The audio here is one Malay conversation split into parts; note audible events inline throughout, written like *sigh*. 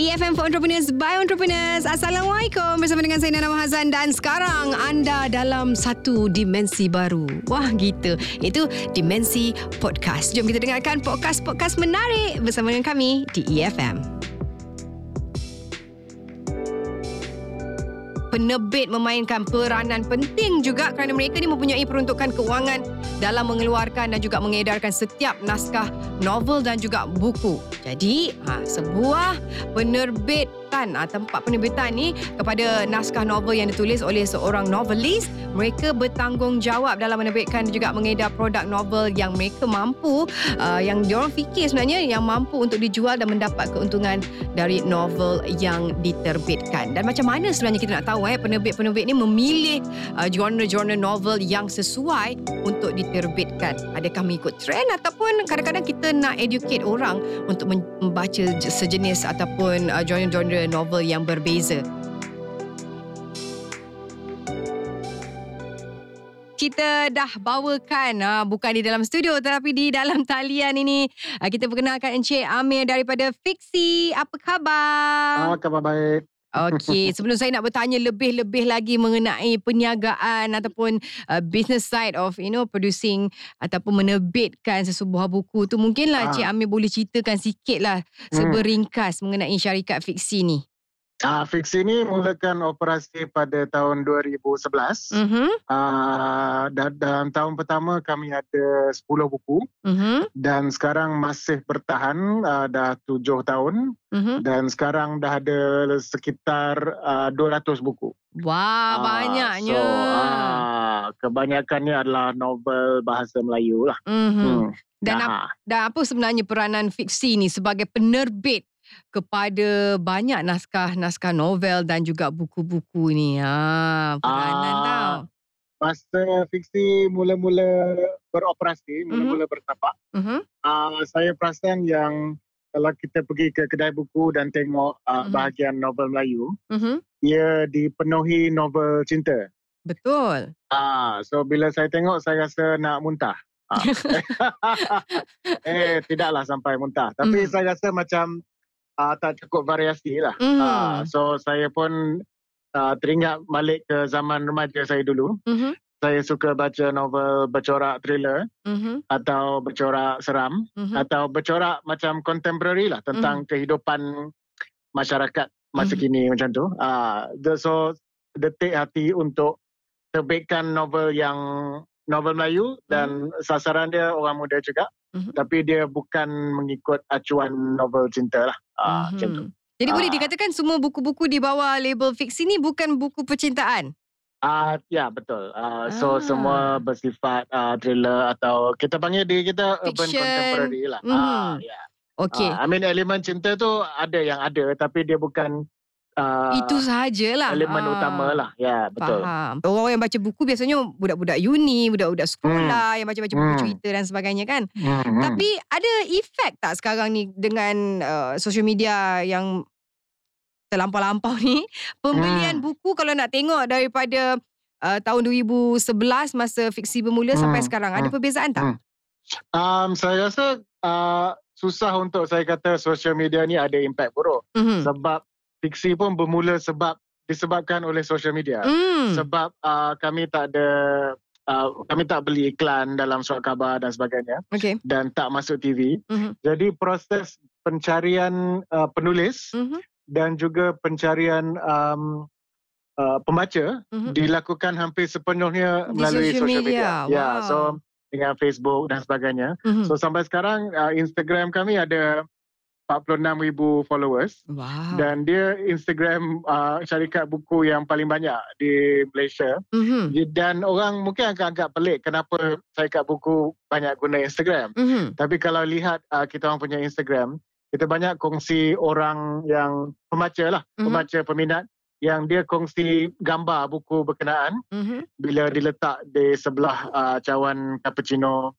EFM for Entrepreneurs by Entrepreneurs. Assalamualaikum bersama dengan saya Nana Mahazan dan sekarang anda dalam satu dimensi baru. Wah gitu. Itu dimensi podcast. Jom kita dengarkan podcast-podcast menarik bersama dengan kami di EFM. penerbit memainkan peranan penting juga kerana mereka ni mempunyai peruntukan kewangan dalam mengeluarkan dan juga mengedarkan setiap naskah novel dan juga buku. Jadi, ha, sebuah penerbit penerbitan uh, tempat penerbitan ni kepada naskah novel yang ditulis oleh seorang novelis mereka bertanggungjawab dalam menerbitkan dan juga mengedar produk novel yang mereka mampu uh, yang diorang fikir sebenarnya yang mampu untuk dijual dan mendapat keuntungan dari novel yang diterbitkan. Dan macam mana sebenarnya kita nak tahu eh penerbit-penerbit ni memilih uh, genre-genre novel yang sesuai untuk diterbitkan? Adakah mengikut trend ataupun kadang-kadang kita nak educate orang untuk membaca sejenis ataupun uh, genre-genre novel yang berbeza. Kita dah bawakan uh, bukan di dalam studio tetapi di dalam talian ini uh, kita perkenalkan Encik Amir daripada Fiksi. Apa khabar? Ah, khabar baik. Okey, *laughs* sebelum saya nak bertanya lebih-lebih lagi mengenai perniagaan ataupun uh, business side of you know producing ataupun menerbitkan sesebuah buku tu mungkinlah ah. Cik Amir boleh ceritakan sikitlah hmm. seberingkas mengenai syarikat fiksi ni. Ah, fiksi ni mulakan operasi pada tahun 2011. Mm-hmm. Ah, dan, dalam tahun pertama kami ada 10 buku. Mm-hmm. Dan sekarang masih bertahan ah, dah 7 tahun. Mm-hmm. Dan sekarang dah ada sekitar ah, 200 buku. Wah, ah, banyaknya. So, ah, kebanyakannya adalah novel bahasa Melayu lah. Mm-hmm. Hmm. Dan, ap- dan apa sebenarnya peranan fiksi ni sebagai penerbit kepada banyak naskah-naskah novel dan juga buku-buku ni. Ha, peranan uh, tau. Masa fiksi mula-mula beroperasi, mhm. mula-mula uh-huh. bertapak, uh-huh. uh, saya perasan yang kalau kita pergi ke kedai buku dan tengok uh, uh-huh. bahagian novel Melayu, uh-huh. ia dipenuhi novel cinta. Betul. Ah, so bila saya tengok saya rasa nak muntah. Ah. *laughs* *laughs* eh tidaklah sampai muntah. Tapi mm. saya rasa macam uh, tak cukup variasi lah. Mm. Uh, so saya pun uh, teringat balik ke zaman remaja saya dulu. Mm-hmm. Saya suka baca novel bercorak thriller mm-hmm. atau bercorak seram mm-hmm. atau bercorak macam contemporary lah tentang mm. kehidupan masyarakat masa mm-hmm. kini macam tu. Uh, so detik hati untuk terbitkan novel yang novel Melayu dan mm. sasaran dia orang muda juga. Mm-hmm. Tapi dia bukan mengikut acuan novel cinta lah. Mm-hmm. macam tu. Jadi uh, boleh dikatakan semua buku-buku di bawah label fiksi ni bukan buku percintaan? Ah uh, ya betul. Uh, so ah. semua bersifat uh, thriller atau kita panggil diri kita Fiction. urban contemporary lah. Mm. Uh, yeah. Okay. Uh, I mean elemen cinta tu ada yang ada tapi dia bukan uh, itu sahajalah elemen uh, utama lah ya betul faham orang yang baca buku biasanya budak-budak uni budak-budak sekolah hmm. yang baca-baca buku hmm. cerita dan sebagainya kan hmm. tapi ada efek tak sekarang ni dengan uh, social media yang terlampau-lampau ni *laughs* pembelian hmm. buku kalau nak tengok daripada uh, tahun 2011 masa fiksi bermula hmm. sampai sekarang ada hmm. perbezaan tak? Hmm. Um, saya rasa uh, susah untuk saya kata social media ni ada impact buruk mm-hmm. sebab fiksi pun bermula sebab disebabkan oleh social media. Mm. Sebab uh, kami tak ada uh, kami tak beli iklan dalam surat khabar dan sebagainya. Okay. Dan tak masuk TV. Mm-hmm. Jadi proses pencarian uh, penulis mm-hmm. dan juga pencarian um, uh, pembaca mm-hmm. dilakukan hampir sepenuhnya Di melalui social, social media. media. Ya, wow. yeah, so dengan Facebook dan sebagainya. Mm-hmm. So sampai sekarang uh, Instagram kami ada 46,000 followers. Wow. Dan dia Instagram uh, syarikat buku yang paling banyak di Malaysia. Mm-hmm. Dan orang mungkin akan agak pelik kenapa syarikat buku banyak guna Instagram. Mm-hmm. Tapi kalau lihat uh, kita orang punya Instagram, kita banyak kongsi orang yang pembaca lah, mm-hmm. pembaca peminat yang dia kongsi gambar buku berkenaan mm-hmm. bila diletak di sebelah uh, cawan cappuccino.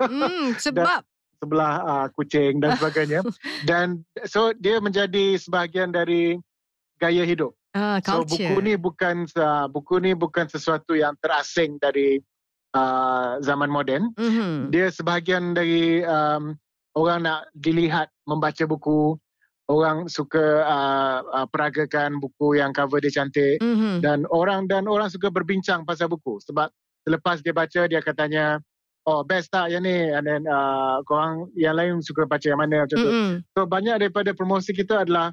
Mm, *laughs* sebab sebelah uh, kucing dan sebagainya *laughs* dan so dia menjadi sebahagian dari gaya hidup. Uh, so buku ni bukan uh, buku ni bukan sesuatu yang terasing dari uh, zaman moden. Mm-hmm. Dia sebahagian dari um, orang nak dilihat membaca buku, orang suka uh, uh, peragakan buku yang cover dia cantik mm-hmm. dan orang dan orang suka berbincang pasal buku sebab selepas dia baca dia akan tanya oh best tak yang ni and then uh, korang yang lain suka baca yang mana macam mm-hmm. tu so banyak daripada promosi kita adalah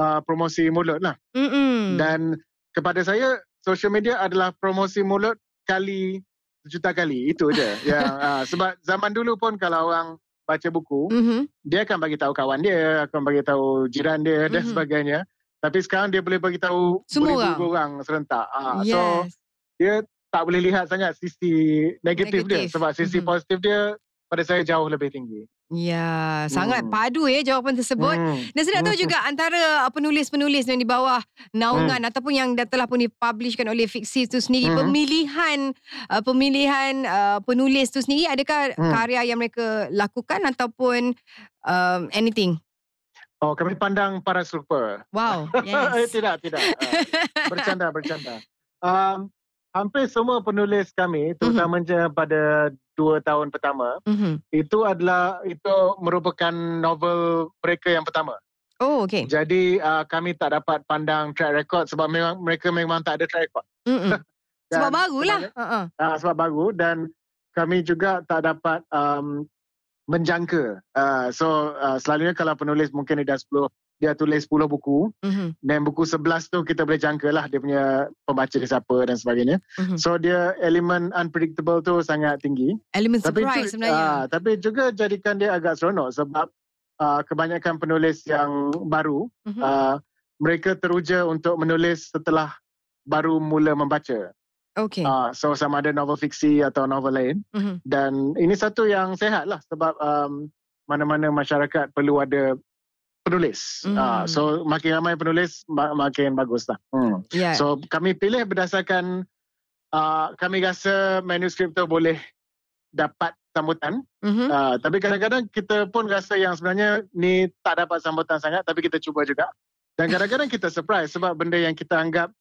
uh, promosi mulut lah mm-hmm. dan kepada saya social media adalah promosi mulut kali juta kali itu je *laughs* yang uh, sebab zaman dulu pun kalau orang baca buku, mm-hmm. dia akan bagi tahu kawan dia, akan bagi tahu jiran dia mm-hmm. dan sebagainya. Tapi sekarang dia boleh bagi tahu semua orang. orang serentak. Ha, yes. So dia tak boleh lihat sangat sisi negatif, negatif. dia sebab sisi mm-hmm. positif dia pada saya jauh lebih tinggi. Ya, hmm. sangat padu ya jawapan tersebut. Hmm. Dan saya nak tahu hmm. juga antara uh, penulis-penulis yang di bawah naungan hmm. ataupun yang dah telah pun dipublishkan oleh fiksi itu sendiri, hmm. pemilihan uh, pemilihan uh, penulis itu sendiri adakah hmm. karya yang mereka lakukan ataupun um, anything? Oh, kami pandang para super. Wow, *laughs* yes. tidak, tidak. Uh, bercanda, bercanda. Um, hampir semua penulis kami, terutamanya mm-hmm. pada dua tahun pertama mm-hmm. itu adalah itu merupakan novel mereka yang pertama. Oh okay. Jadi uh, kami tak dapat pandang track record sebab memang mereka memang tak ada track record. *laughs* dan, sebab barulah. Uh-uh. Uh, sebab baru dan kami juga tak dapat um, menjangka. Uh, so uh, selalunya kalau penulis mungkin ada 10 dia tulis 10 buku mm-hmm. dan buku 11 tu kita boleh jangka lah dia punya pembaca dia siapa dan sebagainya. Mm-hmm. So dia elemen unpredictable tu sangat tinggi. Elemen surprise tu, sebenarnya. Uh, tapi juga jadikan dia agak seronok sebab uh, kebanyakan penulis yang baru mm-hmm. uh, mereka teruja untuk menulis setelah baru mula membaca. Okay. Uh, so sama ada novel fiksi atau novel lain. Mm-hmm. Dan ini satu yang sehat lah sebab um, mana-mana masyarakat perlu ada penulis. Mm. Uh, so makin ramai penulis makin bagus lah. Hmm. Yeah. So kami pilih berdasarkan uh, kami rasa manuskrip tu boleh dapat sambutan. Mm-hmm. Uh, tapi kadang-kadang kita pun rasa yang sebenarnya ni tak dapat sambutan sangat tapi kita cuba juga. Dan kadang-kadang kita surprise sebab benda yang kita anggap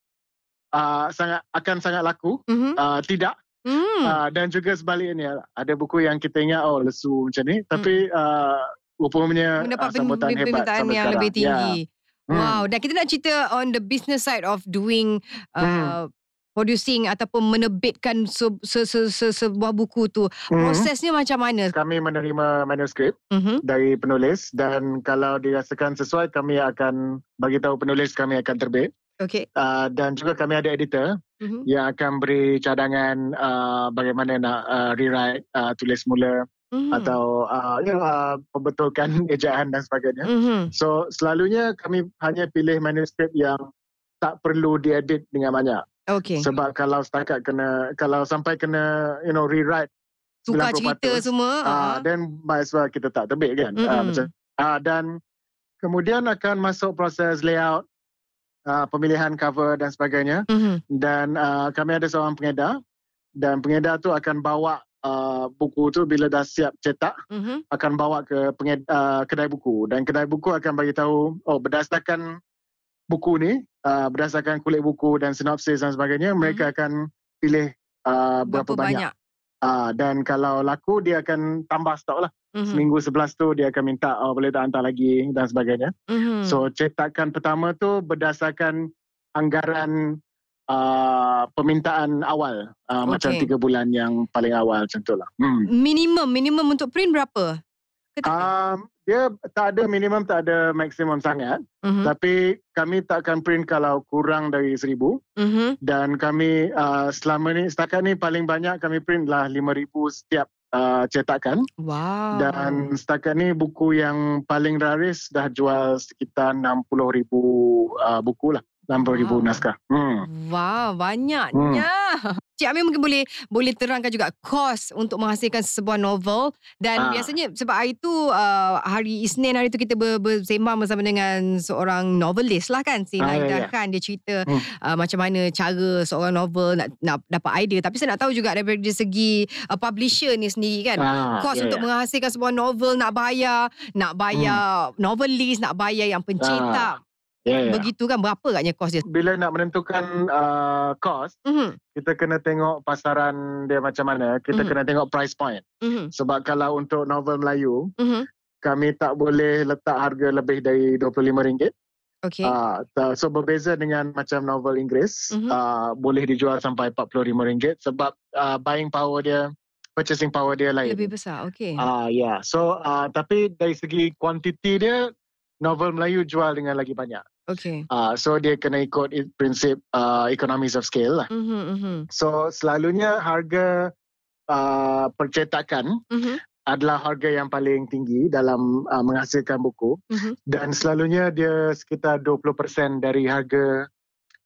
uh, sangat akan sangat laku mm-hmm. uh, tidak. Mm. Uh, dan juga sebaliknya ada buku yang kita ingat oh lesu macam ni tapi mm. uh, rupanya mendapat uh, sambutan hebat sampai yang lebih tinggi. Ya. Hmm. Wow, dan kita nak cerita on the business side of doing uh, hmm. producing ataupun menerbitkan se- se- se- se- sebuah buku tu. Hmm. Prosesnya macam mana? Kami menerima manuskrip hmm. dari penulis dan kalau dirasakan sesuai kami akan bagi tahu penulis kami akan terbit. Okay. Uh, dan juga kami ada editor mm-hmm. yang akan beri cadangan uh, bagaimana nak uh, rewrite, uh, tulis mula mm-hmm. atau uh, you know, uh, pembetulkan *laughs* ejaan dan sebagainya. Mm-hmm. So selalunya kami hanya pilih manuskrip yang tak perlu diedit dengan banyak. Okay. Sebab kalau setakat kena kalau sampai kena you know rewrite tukar cerita semua, uh, uh-huh. then might as well kita tak terbit kan. Mm-hmm. Uh, macam uh, dan kemudian akan masuk proses layout uh, pemilihan cover dan sebagainya. Mm-hmm. Dan uh, kami ada seorang pengedar dan pengedar tu akan bawa uh, buku tu bila dah siap cetak mm-hmm. akan bawa ke penged, uh, kedai buku dan kedai buku akan bagi tahu oh berdasarkan buku ni uh, berdasarkan kulit buku dan sinopsis dan sebagainya mm-hmm. mereka akan pilih uh, berapa, berapa banyak, banyak. Uh, dan kalau laku dia akan tambah stok lah mm-hmm. seminggu sebelas tu dia akan minta oh boleh tak hantar lagi dan sebagainya mm-hmm. so cetakan pertama tu berdasarkan anggaran uh, permintaan awal uh, okay. macam tiga bulan yang paling awal macam tu lah. Hmm. Minimum, minimum untuk print berapa? Um, dia tak ada minimum, tak ada maksimum sangat. Uh-huh. Tapi kami tak akan print kalau kurang dari seribu. Uh-huh. Dan kami uh, selama ni, setakat ni paling banyak kami print lah lima ribu setiap uh, cetakan. Wow. Dan setakat ni buku yang paling raris dah jual sekitar 60 ribu uh, buku lah. 60,000 wow. naskah. Hmm. Wow, banyaknya. Hmm. Cik Amir mungkin boleh boleh terangkan juga kos untuk menghasilkan sebuah novel dan ha. biasanya sebab hari itu uh, hari Isnin hari itu kita ber, bersembang bersama dengan seorang novelist lah kan si ha, Naida ya, ya. kan dia cerita hmm. uh, macam mana cara seorang novel nak nak dapat idea tapi saya nak tahu juga daripada segi uh, publisher ni sendiri kan ha, kos ya, untuk ya. menghasilkan sebuah novel nak bayar nak bayar hmm. novelist nak bayar yang pencetak ha. Yeah, yeah. Begitu kan berapa katnya kos dia? Bila nak menentukan uh, kos, mm-hmm. kita kena tengok pasaran dia macam mana. Kita mm-hmm. kena tengok price point. Mm-hmm. Sebab kalau untuk novel Melayu, mm-hmm. kami tak boleh letak harga lebih dari RM25. Okay. Uh, so berbeza dengan macam novel Inggeris, uh-huh. uh, boleh dijual sampai RM45 sebab uh, buying power dia, purchasing power dia lain. Lebih besar, okay. Uh, ya, yeah. so uh, tapi dari segi kuantiti dia, novel Melayu jual dengan lagi banyak. Okay. Uh, so dia kena ikut prinsip uh, economies of scale lah. Uh-huh, uh-huh. So selalunya harga uh, percetakan uh-huh adalah harga yang paling tinggi dalam uh, menghasilkan buku uh-huh. dan selalunya dia sekitar 20% dari harga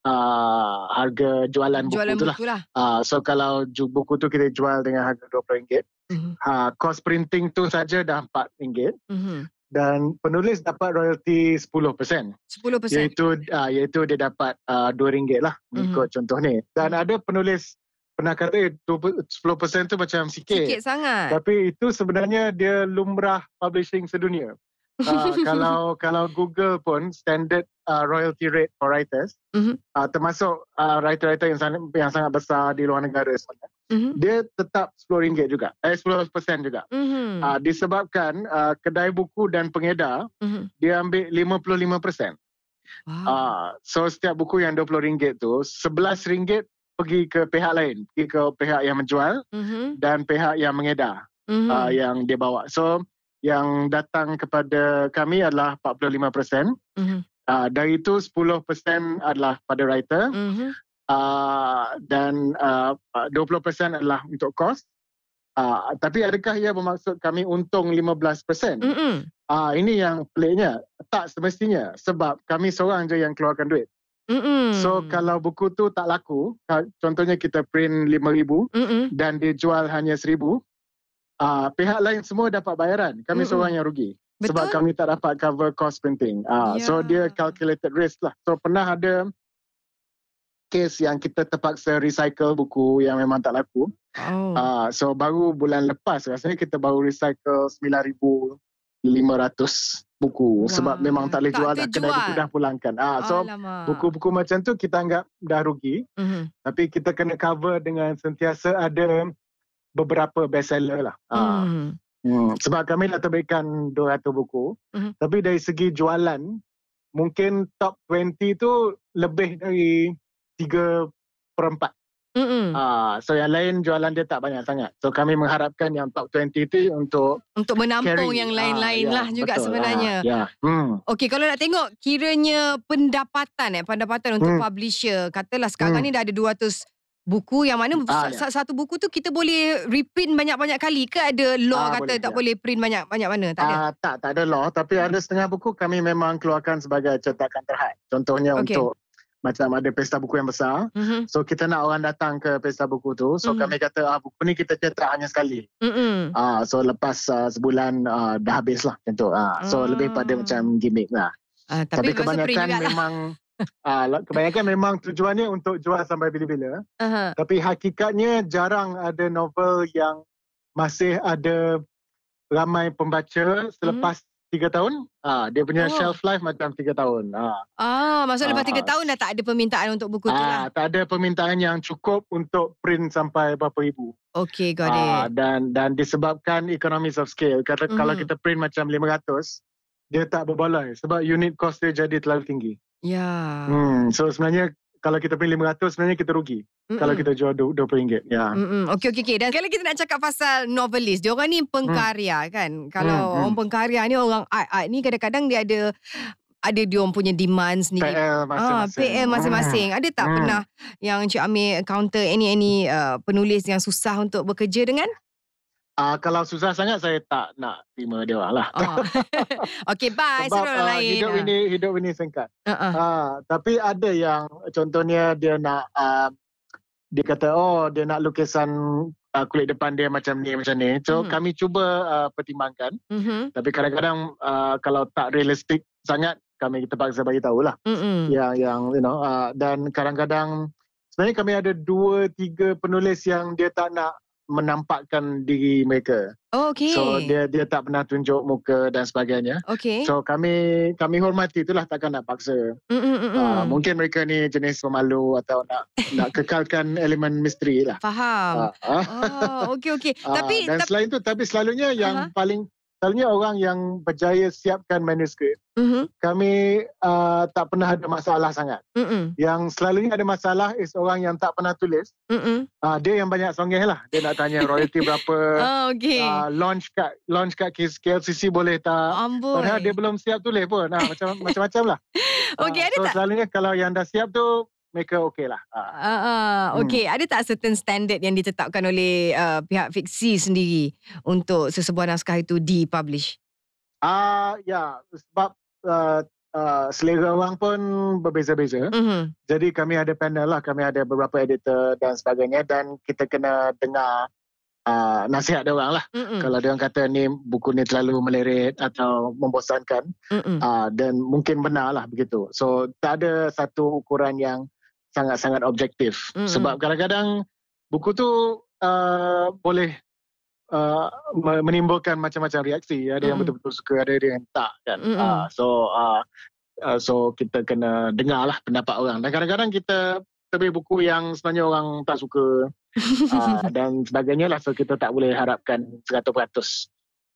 uh, harga jualan, jualan buku, buku lah. Uh, so kalau buku tu kita jual dengan harga RM20, uh-huh. uh, cost printing tu saja dah RM4 uh-huh. Dan penulis dapat royalty 10%. 10%. Iaitu uh, iaitu dia dapat uh, RM2 lah mengikut uh-huh. contoh ni. Dan uh-huh. ada penulis pernah kata 10% tu macam sikit. Sikit sangat. Tapi itu sebenarnya dia lumrah publishing sedunia. uh, *laughs* kalau kalau Google pun standard uh, royalty rate for writers mm-hmm. uh, termasuk uh, writer-writer yang sangat yang sangat besar di luar negara sebenarnya mm-hmm. dia tetap RM10 juga eh 10% juga mm-hmm. uh, disebabkan uh, kedai buku dan pengedar mm-hmm. dia ambil 55% wow. uh, so setiap buku yang RM20 tu RM11 pergi ke pihak lain, pergi ke pihak yang menjual mm-hmm. dan pihak yang mengedar mm-hmm. uh, yang dia bawa. So yang datang kepada kami adalah 45%. Mm-hmm. Uh, dari itu 10% adalah pada writer mm-hmm. Uh, dan uh, 20% adalah untuk kos. Uh, tapi adakah ia bermaksud kami untung 15%? Mm-hmm. Uh, ini yang peliknya. Tak semestinya sebab kami seorang je yang keluarkan duit. Mm-mm. So kalau buku tu tak laku, contohnya kita print 5000 Mm-mm. dan dia jual hanya 1000, uh, pihak lain semua dapat bayaran. Kami Mm-mm. seorang yang rugi. Betul? Sebab kami tak dapat cover cost printing. Uh, yeah. So dia calculated risk lah. So pernah ada case yang kita terpaksa recycle buku yang memang tak laku. Oh. Uh, so baru bulan lepas rasanya kita baru recycle 9500 buku Wah, sebab memang tak boleh jual dah kedai buku dah pulangkan. Ah so buku-buku macam tu kita anggap dah rugi. Mm-hmm. Tapi kita kena cover dengan sentiasa ada beberapa bestseller lah. Ah. Mm. Hmm, sebab kami dah terbitkan 200 buku. Mm-hmm. Tapi dari segi jualan mungkin top 20 tu lebih dari 3 per 4. Uh, so yang lain jualan dia tak banyak sangat. So kami mengharapkan yang top 20 tu untuk untuk menampung carry. yang lain-lain uh, lah ya, juga betul. sebenarnya. Uh, yeah. hmm. Okey kalau nak tengok kiranya pendapatan eh pendapatan untuk hmm. publisher katalah sekarang hmm. ni dah ada 200 buku yang mana ah, ya. satu buku tu kita boleh reprint banyak-banyak kali ke ada law ah, kata boleh, tak ya. boleh print banyak-banyak mana tak ada ah, tak tak ada law tapi ada setengah buku kami memang keluarkan sebagai cetakan terhad contohnya okay. untuk macam ada pesta buku yang besar. Mm-hmm. So kita nak orang datang ke pesta buku tu. So mm-hmm. kami kata ah, buku ni kita cetak hanya sekali. Mm-hmm. Ah, so lepas uh, sebulan uh, dah habis lah. Macam ah, so mm. lebih pada macam gimmick lah. Uh, tapi, tapi kebanyakan memang *laughs* uh, kebanyakan memang tujuannya untuk jual sampai bila-bila. Uh-huh. Tapi hakikatnya jarang ada novel yang masih ada ramai pembaca selepas tiga tahun, ah dia punya oh. shelf life macam tiga tahun. Ah, ah maksud lepas tiga ah. tahun dah tak ada permintaan untuk buku ah, tu lah. Tak ada permintaan yang cukup untuk print sampai berapa ribu. Okay, got ah, it. Dan dan disebabkan economies of scale. Kata mm. kalau kita print macam 500, dia tak berbaloi sebab unit cost dia jadi terlalu tinggi. Ya. Yeah. Hmm, so sebenarnya kalau kita beli 500 sebenarnya kita rugi. Mm-mm. Kalau kita jual RM20. Ya. Okey okey okey. Dan kalau kita nak cakap pasal novelist, dia orang ni pengkarya mm. kan. Kalau mm-hmm. orang pengkarya ni orang art-art ni kadang-kadang dia ada ada dia orang punya demand sendiri. PL masing-masing. Ah, PL masing-masing. Ada tak mm. pernah yang Cik Amir counter any-any uh, penulis yang susah untuk bekerja dengan? Uh, kalau susah sangat saya tak nak terima dia orang lah. Oh. *laughs* okay bye. Sebab uh, lain. hidup ini hidup ini singkat. Uh-uh. Uh, tapi ada yang contohnya dia nak uh, dia kata oh dia nak lukisan uh, kulit depan dia macam ni macam ni. So uh-huh. kami cuba uh, pertimbangkan. Uh-huh. Tapi kadang-kadang uh, kalau tak realistik sangat kami terpaksa bagi tahu lah. Uh-huh. Yang yang you know uh, dan kadang-kadang sebenarnya kami ada dua tiga penulis yang dia tak nak menampakkan diri mereka. Oh, okay. So dia dia tak pernah tunjuk muka dan sebagainya. Okay. So kami kami hormati itulah takkan nak paksa. Mm, mm, mm, uh, mungkin mereka ni jenis pemalu atau nak nak kekalkan *laughs* elemen misteri lah. Faham. Uh, uh. Oh, okay okay. Uh, *laughs* tapi dan selain tu tapi selalunya yang uh-huh. paling selalunya orang yang berjaya siapkan manuskrip, mm-hmm. kami uh, tak pernah ada masalah sangat. Mm-hmm. Yang selalunya ada masalah is orang yang tak pernah tulis. Mm-hmm. Uh, dia yang banyak songeh lah. Dia nak tanya *laughs* royalty berapa. oh, okay. uh, launch kat launch kat KLCC boleh tak? Amboi. Padahal dia belum siap tulis pun. Nah, macam macam-macam lah. *laughs* okay, uh, ada so tak? selalunya kalau yang dah siap tu mereka okey lah. Uh. Uh, uh, okay, hmm. ada tak certain standard yang ditetapkan oleh uh, pihak fiksi sendiri untuk sesebuah naskah itu dipublish? Ah, uh, ya, sebab uh, uh, selera orang pun berbeza-beza. Uh-huh. Jadi kami ada panel lah, kami ada beberapa editor dan sebagainya dan kita kena dengar Uh, nasihat dia orang lah. Mm-mm. Kalau dia orang kata ni buku ni terlalu meleret atau membosankan uh, dan mungkin benar lah begitu. So tak ada satu ukuran yang sangat-sangat objektif mm-hmm. sebab kadang-kadang buku tu uh, boleh uh, menimbulkan macam-macam reaksi ada mm-hmm. yang betul-betul suka ada yang tak kan mm-hmm. uh, so uh, uh, so kita kena dengarlah pendapat orang dan kadang-kadang kita terbit buku yang sebenarnya orang tak suka uh, *laughs* dan sebagainya lah so kita tak boleh harapkan 100%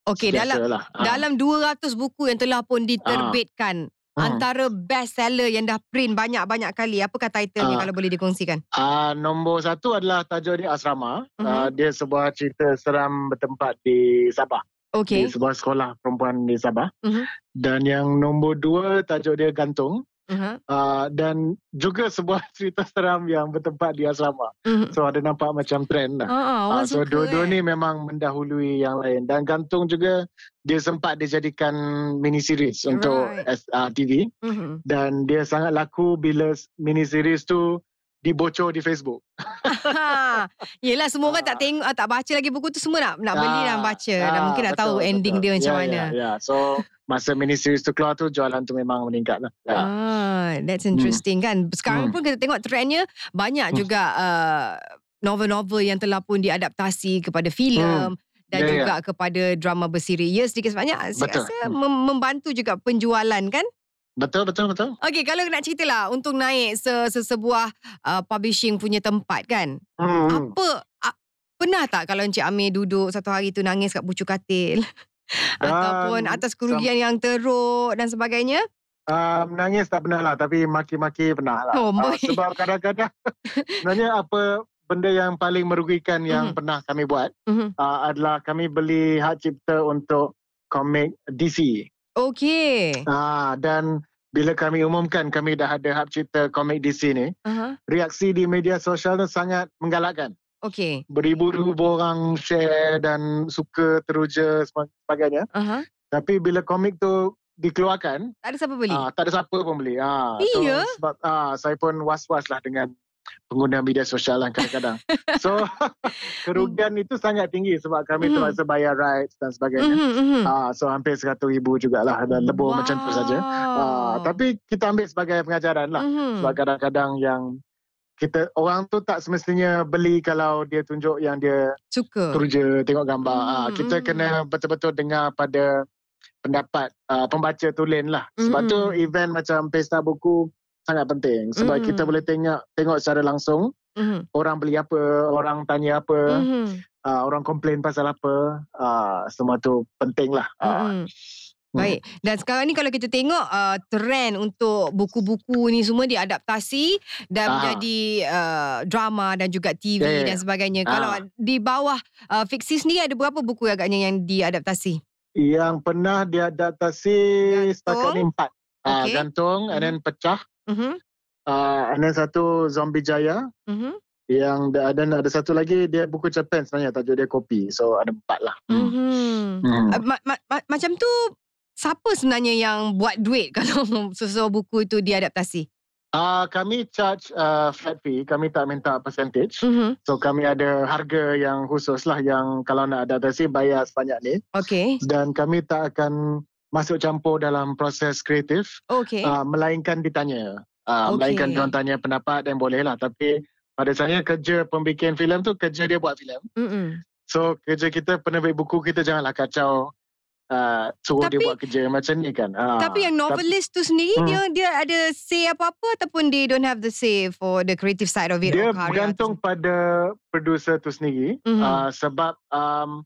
Okey dalam lah. dalam 200 buku yang telah pun diterbitkan Hmm. Antara best seller yang dah print banyak-banyak kali. Apakah title ni uh, kalau boleh dikongsikan? Uh, nombor satu adalah tajuk dia Asrama. Uh-huh. Uh, dia sebuah cerita seram bertempat di Sabah. Okay. Di sebuah sekolah perempuan di Sabah. Uh-huh. Dan yang nombor dua tajuk dia Gantung. Uh-huh. Uh, dan juga sebuah *laughs* cerita seram yang bertempat di asrama. Uh-huh. So ada nampak macam trend lah. Uh-huh. Uh, so dua-dua eh. ni memang mendahului yang lain. Dan gantung juga dia sempat dijadikan mini series right. untuk uh, TV. Uh-huh. Dan dia sangat laku bila mini series tu dibocor di Facebook. *laughs* Yelah semua orang tak tengok tak baca lagi buku tu semua nak nak beli dan baca dan mungkin nak tahu ending betul. dia macam yeah, mana. Yeah, yeah. So masa mini series tu keluar tu jualan tu memang meningkat lah. Yeah. Ah, that's interesting hmm. kan. Sekarang hmm. pun kita tengok trendnya banyak hmm. juga uh, novel-novel yang telah pun diadaptasi kepada filem. Hmm. Dan yeah, juga yeah. kepada drama bersiri. Ya sedikit sebanyak. Saya rasa hmm. membantu juga penjualan kan? Betul, betul, betul. Okey, kalau nak cerita lah untuk naik se sesebuah uh, publishing punya tempat kan. Hmm. Apa, uh, pernah tak kalau Encik Amir duduk satu hari tu nangis kat pucuk katil? *laughs* Ataupun atas kerugian yang teruk dan sebagainya? Uh, menangis tak pernah lah, tapi maki-maki pernah lah. Oh, uh, sebab kadang-kadang *laughs* sebenarnya apa benda yang paling merugikan yang mm-hmm. pernah kami buat mm-hmm. uh, adalah kami beli hak cipta untuk komik DC. Okey. Ah dan bila kami umumkan kami dah ada hak cipta komik DC ni, uh-huh. reaksi di media sosial tu sangat menggalakkan. Okey. Beribu-ribu orang share dan suka teruja sebagainya. Uh-huh. Tapi bila komik tu dikeluarkan, tak ada siapa beli. Ah, tak ada siapa pun beli. Ah, iya. So, sebab ah, saya pun was-was lah dengan pengguna media sosial lah kadang-kadang. *laughs* so *laughs* kerugian itu sangat tinggi sebab kami mm-hmm. terpaksa bayar rights dan sebagainya. Mm-hmm. Uh, so hampir seratus ribu jugalah dan lebih wow. macam tu saja. Uh, tapi kita ambil sebagai pengajaran lah. Mm-hmm. Sebab kadang-kadang yang kita orang tu tak semestinya beli kalau dia tunjuk yang dia suka teruja tengok gambar. Mm-hmm. Uh, kita kena betul-betul dengar pada pendapat uh, pembaca tulen lah. Sebab mm-hmm. tu event macam pesta buku sangat penting sebab mm. kita boleh tengok tengok secara langsung mm. orang beli apa, orang tanya apa, mm. uh, orang komplain pasal apa, uh, semua tu penting lah. Uh, mm. Baik. Dan sekarang ni kalau kita tengok uh, trend untuk buku-buku ni semua diadaptasi dan ah. menjadi uh, drama dan juga TV yeah, yeah. dan sebagainya. Ah. Kalau di bawah uh, fiksi sendiri ada berapa buku agaknya yang diadaptasi? Yang pernah diadaptasi setakat ni empat. Okay. Uh, gantung and then pecah. Mm-hmm. Uh, and then satu Zombie Jaya. Mm-hmm. Yang ada ada satu lagi dia buku cerpen sebenarnya tajuk dia kopi. So ada empat lah. Mm-hmm. Mm. Uh, ma- ma- ma- macam tu siapa sebenarnya yang buat duit *laughs* kalau sesuatu buku itu diadaptasi? Uh, kami charge uh, flat fee, kami tak minta percentage. Mm-hmm. So kami ada harga yang khusus lah yang kalau nak adaptasi bayar sebanyak ni. Okay. Dan kami tak akan masuk campur dalam proses kreatif okay. uh, melainkan ditanya uh, okay. melainkan dia tanya pendapat dan boleh lah tapi pada saya kerja pembikin filem tu kerja dia buat filem so kerja kita penerbit buku kita janganlah kacau Uh, suruh tapi, dia buat kerja macam ni kan. Uh, tapi yang novelist tu sendiri hmm. dia dia ada say apa-apa ataupun they don't have the say for the creative side of it. Dia bergantung tu. pada producer tu sendiri mm-hmm. uh, sebab um,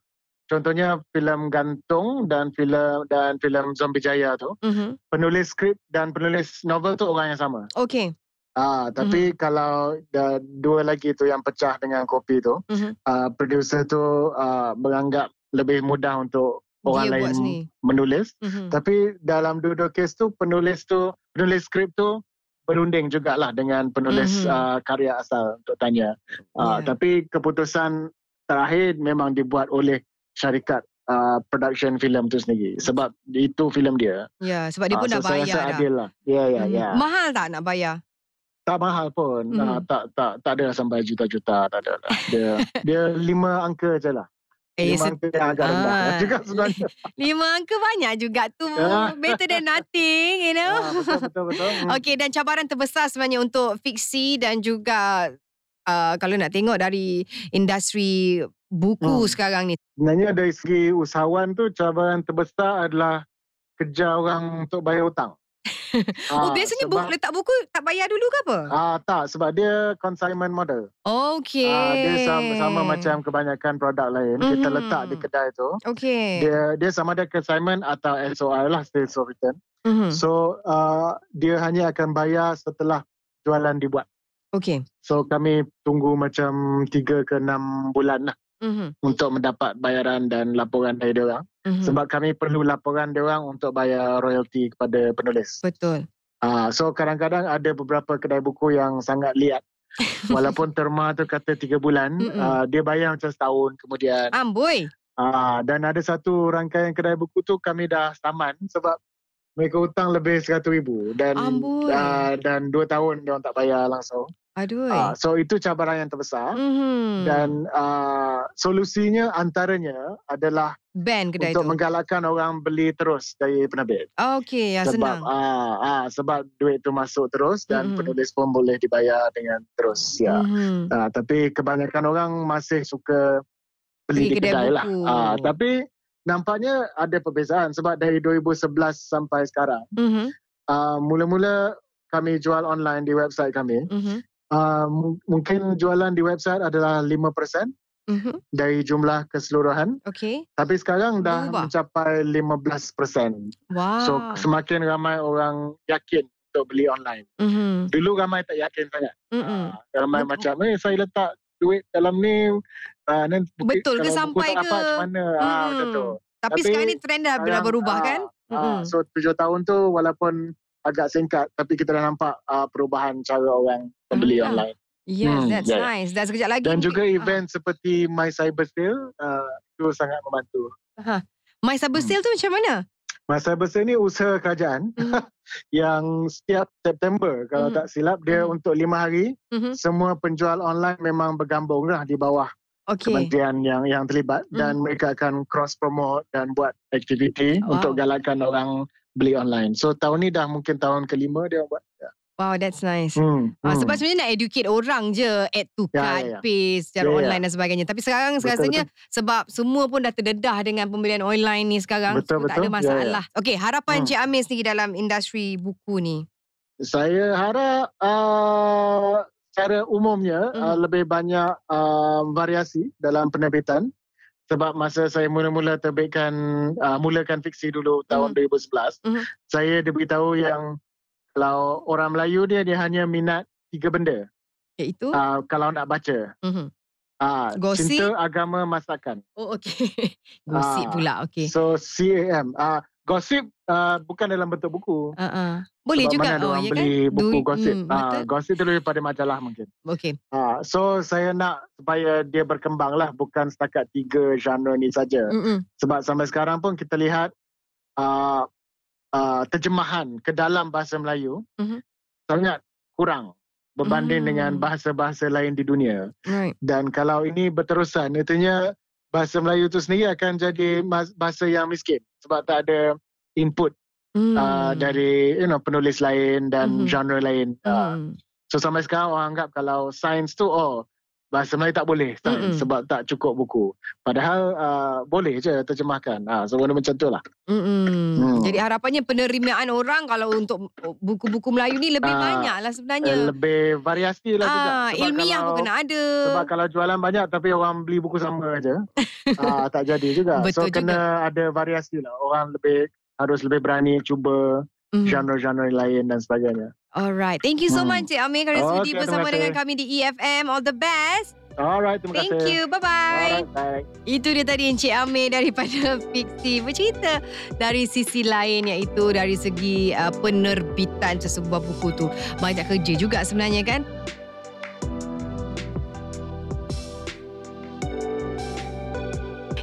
contohnya filem gantung dan filem dan filem zombie jaya tu mm-hmm. penulis skrip dan penulis novel tu orang yang sama okey Ah, tapi mm-hmm. kalau da, dua lagi tu yang pecah dengan kopi tu, mm-hmm. uh, producer tu uh, menganggap lebih mudah untuk orang Dia lain menulis. Mm-hmm. Tapi dalam dua-dua kes tu penulis tu penulis skrip tu berunding jugalah dengan penulis mm-hmm. uh, karya asal untuk tanya. Uh, yeah. Tapi keputusan terakhir memang dibuat oleh syarikat uh, production filem tu sendiri sebab itu filem dia. Ya, sebab dia pun uh, nak so bayar saya rasa adil lah. Ya, ya, hmm. ya. Mahal tak nak bayar? Tak mahal pun. Hmm. Uh, tak tak tak ada sampai juta-juta, tak ada lah. Dia *laughs* dia lima angka je lah. Eh, lima angka yang agak rendah ah. *laughs* juga sebenarnya. *laughs* lima angka banyak juga tu. Better than nothing, you know. Ah, betul, betul, betul. Hmm. Okay, dan cabaran terbesar sebenarnya untuk fiksi dan juga uh, kalau nak tengok dari industri buku hmm. sekarang ni? Sebenarnya dari segi usahawan tu cabaran terbesar adalah kejar orang untuk bayar hutang. *laughs* oh, ha, biasanya sebab, letak buku tak bayar dulu ke apa? Ah tak, sebab dia consignment model. Okay. Ah, dia sama, sama macam kebanyakan produk lain. Mm-hmm. Kita letak di kedai tu. Okay. Dia dia sama ada consignment atau SOR lah, sales of return. Mm-hmm. So, uh, dia hanya akan bayar setelah jualan dibuat. Okay. So, kami tunggu macam 3 ke 6 bulan lah mm-hmm. untuk mendapat bayaran dan laporan dari dia orang. Mm-hmm. Sebab kami perlu laporan dia orang untuk bayar royalty kepada penulis. Betul. Uh, so kadang-kadang ada beberapa kedai buku yang sangat liat. *laughs* Walaupun terma tu kata tiga bulan, uh, dia bayar macam setahun kemudian. Amboi. Uh, dan ada satu rangkaian kedai buku tu kami dah saman sebab mereka hutang lebih seratus ribu dan uh, dan dua tahun dia orang tak bayar langsung. Aduh. Uh, so itu cabaran yang terbesar mm-hmm. dan uh, solusinya antaranya adalah ban kedai untuk itu. menggalakkan orang beli terus dari penerbit. Okey, ya sebab, senang. Uh, uh, sebab duit itu masuk terus dan mm-hmm. penulis pun boleh dibayar dengan terus ya. Mm-hmm. Uh, tapi kebanyakan orang masih suka beli, beli di kedai, kedai lah. Uh, tapi nampaknya ada perbezaan sebab dari 2011 sampai sekarang. Mm-hmm. Uh, mula-mula kami jual online di website kami. Mm-hmm uh, mungkin jualan di website adalah 5% mm-hmm. dari jumlah keseluruhan. Okay. Tapi sekarang dah Berubah. mencapai 15%. Wow. So semakin ramai orang yakin untuk beli online. Mm-hmm. Dulu ramai tak yakin sangat. Mm-hmm. Uh, ramai Betul. macam, eh saya letak duit dalam ni. Uh, Betul ke sampai ke? Macam mana? Mm-hmm. Uh, macam tu. Tapi, Tapi sekarang ni trend dah sekarang, berubah uh, kan? Uh, so tujuh tahun tu walaupun agak singkat tapi kita dah nampak uh, perubahan cara orang membeli hmm. online. Yes, hmm, that's yeah. nice. Dan sekejap lagi. Dan juga uh. event seperti My Cyber Sale uh, itu sangat membantu. Uh-huh. My Cyber hmm. Sale tu macam mana? My Cyber Sale ni usaha kerajaan hmm. *laughs* yang setiap September kalau hmm. tak silap dia hmm. untuk lima hari hmm. semua penjual online memang bergabung lah di bawah okay. kementerian yang yang terlibat hmm. dan mereka akan cross promote dan buat aktiviti wow. untuk galakkan orang beli online. So tahun ni dah mungkin tahun kelima dia buat. Ya. Wow, that's nice. Hmm, ah, hmm. Sebab sebenarnya nak educate orang je add to ya, cart, ya, ya. pay secara ya, ya. online dan sebagainya. Tapi sekarang betul, rasanya betul. sebab semua pun dah terdedah dengan pembelian online ni sekarang. Betul, betul. Tak ada masalah. Ya, ya. Okey, harapan hmm. Cik Amir sendiri dalam industri buku ni? Saya harap uh, secara umumnya hmm. uh, lebih banyak uh, variasi dalam penerbitan sebab masa saya mula-mula terbitkan uh, mulakan fiksi dulu tahun mm. 2011 mm-hmm. saya diberitahu yang kalau orang Melayu dia dia hanya minat tiga benda iaitu uh, kalau nak baca mm-hmm. uh, cinta agama masakan oh okey *laughs* gosip uh, pula okey so CAM uh, gosip uh, bukan dalam bentuk buku. Uh-uh. Boleh Sebab juga. Mana oh, ya beli kan? buku du- gosip. Mm, uh, gosip tu lebih pada majalah mungkin. Okay. Uh, so saya nak supaya dia berkembang lah. Bukan setakat tiga genre ni saja. Mm-mm. Sebab sampai sekarang pun kita lihat uh, uh, terjemahan ke dalam bahasa Melayu mm-hmm. sangat kurang berbanding mm. dengan bahasa-bahasa lain di dunia. Right. Dan kalau ini berterusan, itunya bahasa Melayu tu sendiri akan jadi bahasa yang miskin sebab tak ada input mm. uh, dari you know penulis lain dan mm. genre lain. Uh, mm. So sampai sekarang orang anggap kalau sains tu oh bahasa Melayu tak boleh mm sebab tak cukup buku. Padahal uh, boleh je terjemahkan. Ha, so benda macam tu lah. Mm. Jadi harapannya penerimaan orang kalau untuk buku-buku Melayu ni lebih uh, banyak lah sebenarnya. Lebih variasi lah uh, juga. Sebab ilmiah kalau, pun kena ada. Sebab kalau jualan banyak tapi orang beli buku sama aja, uh, *laughs* tak jadi juga. Betul so juga. kena ada variasi lah. Orang lebih harus lebih berani cuba mm. genre-genre lain dan sebagainya. Alright. Thank you so hmm. much Cik Amir kerana oh, sudi okay, bersama dengan kami di EFM. All the best. Alright, terima Thank kasih. Thank you. Bye-bye. Alright, Itu dia tadi Encik Amir daripada *laughs* Fiksi. Bercerita dari sisi lain iaitu dari segi uh, penerbitan sesebuah buku tu. Banyak kerja juga sebenarnya kan.